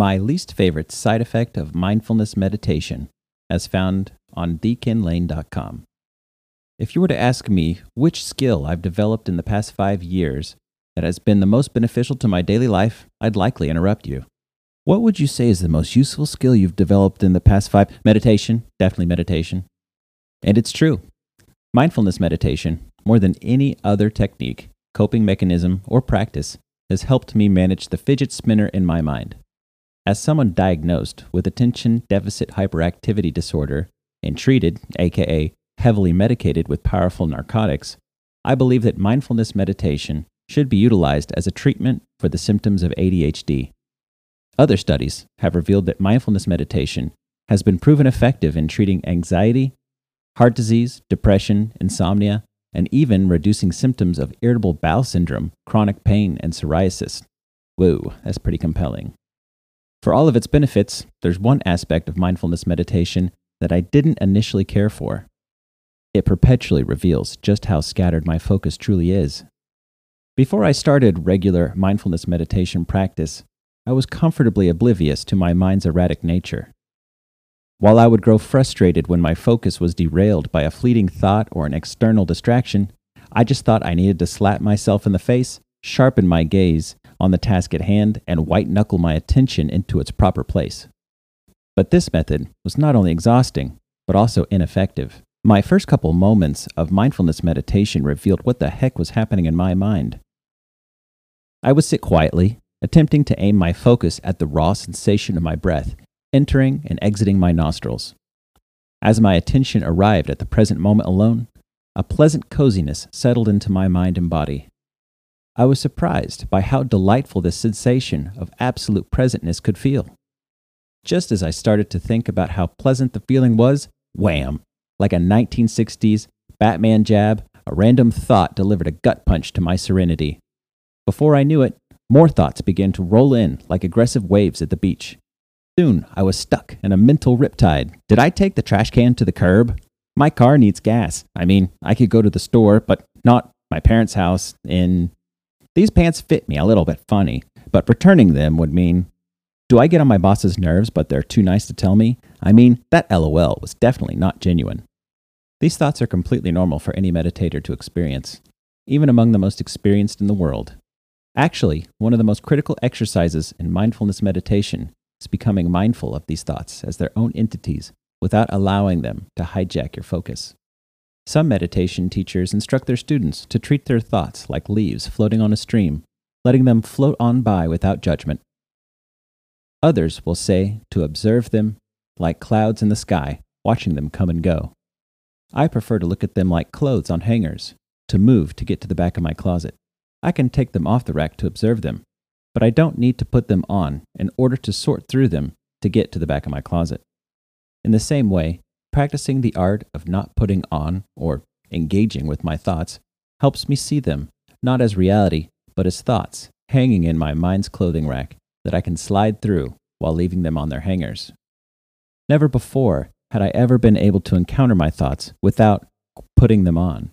My least favorite side effect of mindfulness meditation, as found on thekenlane.com. If you were to ask me which skill I've developed in the past five years that has been the most beneficial to my daily life, I'd likely interrupt you. What would you say is the most useful skill you've developed in the past five? Meditation, definitely meditation. And it's true. Mindfulness meditation, more than any other technique, coping mechanism, or practice, has helped me manage the fidget spinner in my mind. As someone diagnosed with attention deficit hyperactivity disorder and treated, aka heavily medicated with powerful narcotics, I believe that mindfulness meditation should be utilized as a treatment for the symptoms of ADHD. Other studies have revealed that mindfulness meditation has been proven effective in treating anxiety, heart disease, depression, insomnia, and even reducing symptoms of irritable bowel syndrome, chronic pain, and psoriasis. Whoa, that's pretty compelling. For all of its benefits, there's one aspect of mindfulness meditation that I didn't initially care for. It perpetually reveals just how scattered my focus truly is. Before I started regular mindfulness meditation practice, I was comfortably oblivious to my mind's erratic nature. While I would grow frustrated when my focus was derailed by a fleeting thought or an external distraction, I just thought I needed to slap myself in the face, sharpen my gaze on the task at hand, and white knuckle my attention into its proper place. But this method was not only exhausting, but also ineffective. My first couple moments of mindfulness meditation revealed what the heck was happening in my mind. I would sit quietly, attempting to aim my focus at the raw sensation of my breath entering and exiting my nostrils. As my attention arrived at the present moment alone, a pleasant coziness settled into my mind and body. I was surprised by how delightful this sensation of absolute presentness could feel. Just as I started to think about how pleasant the feeling was, wham! Like a 1960s Batman jab, a random thought delivered a gut punch to my serenity. Before I knew it, more thoughts began to roll in like aggressive waves at the beach. Soon I was stuck in a mental riptide. Did I take the trash can to the curb? My car needs gas. I mean, I could go to the store, but not my parents' house in. These pants fit me a little bit funny, but returning them would mean. Do I get on my boss's nerves, but they're too nice to tell me? I mean, that LOL was definitely not genuine. These thoughts are completely normal for any meditator to experience, even among the most experienced in the world. Actually, one of the most critical exercises in mindfulness meditation is becoming mindful of these thoughts as their own entities without allowing them to hijack your focus. Some meditation teachers instruct their students to treat their thoughts like leaves floating on a stream, letting them float on by without judgment. Others will say to observe them like clouds in the sky, watching them come and go. I prefer to look at them like clothes on hangers, to move to get to the back of my closet. I can take them off the rack to observe them, but I don't need to put them on in order to sort through them to get to the back of my closet. In the same way, practicing the art of not putting on or engaging with my thoughts helps me see them not as reality, but as thoughts hanging in my mind's clothing rack that I can slide through while leaving them on their hangers. Never before had I ever been able to encounter my thoughts without putting them on.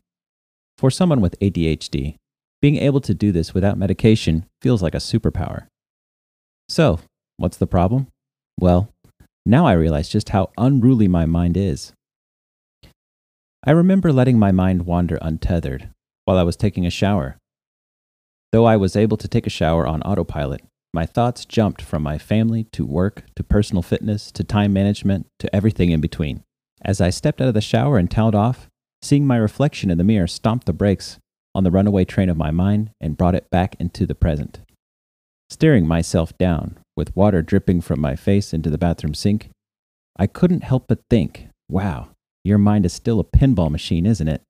For someone with ADHD, being able to do this without medication feels like a superpower. So, what's the problem? Well, now I realize just how unruly my mind is. I remember letting my mind wander untethered while I was taking a shower. Though I was able to take a shower on autopilot, my thoughts jumped from my family to work to personal fitness to time management to everything in between. As I stepped out of the shower and toweled off, seeing my reflection in the mirror stomped the brakes on the runaway train of my mind and brought it back into the present. Staring myself down, with water dripping from my face into the bathroom sink, I couldn't help but think, wow, your mind is still a pinball machine, isn't it?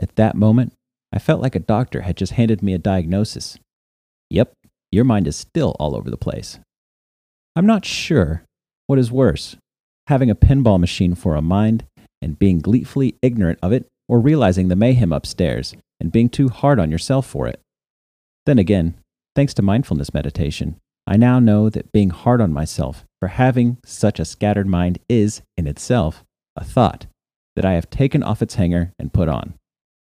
At that moment, I felt like a doctor had just handed me a diagnosis. Yep, your mind is still all over the place. I'm not sure what is worse, having a pinball machine for a mind and being gleefully ignorant of it, or realizing the mayhem upstairs and being too hard on yourself for it. Then again, thanks to mindfulness meditation, I now know that being hard on myself for having such a scattered mind is, in itself, a thought that I have taken off its hanger and put on.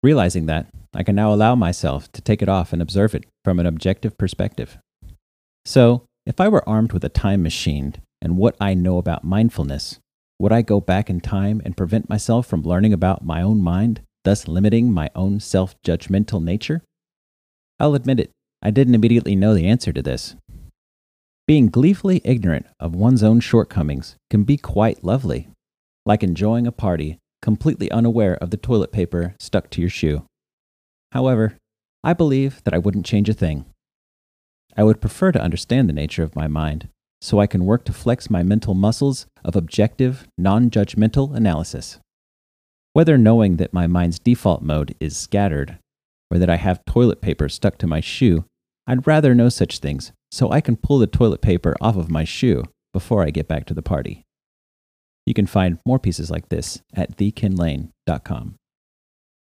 Realizing that, I can now allow myself to take it off and observe it from an objective perspective. So, If I were armed with a time machine and what I know about mindfulness, would I go back in time and prevent myself from learning about my own mind, thus limiting my own self judgmental nature? I'll admit it, I didn't immediately know the answer to this. Being gleefully ignorant of one's own shortcomings can be quite lovely, like enjoying a party completely unaware of the toilet paper stuck to your shoe. However, I believe that I wouldn't change a thing. I would prefer to understand the nature of my mind so I can work to flex my mental muscles of objective, non judgmental analysis. Whether knowing that my mind's default mode is scattered or that I have toilet paper stuck to my shoe, I'd rather know such things so I can pull the toilet paper off of my shoe before I get back to the party. You can find more pieces like this at thekenlane.com.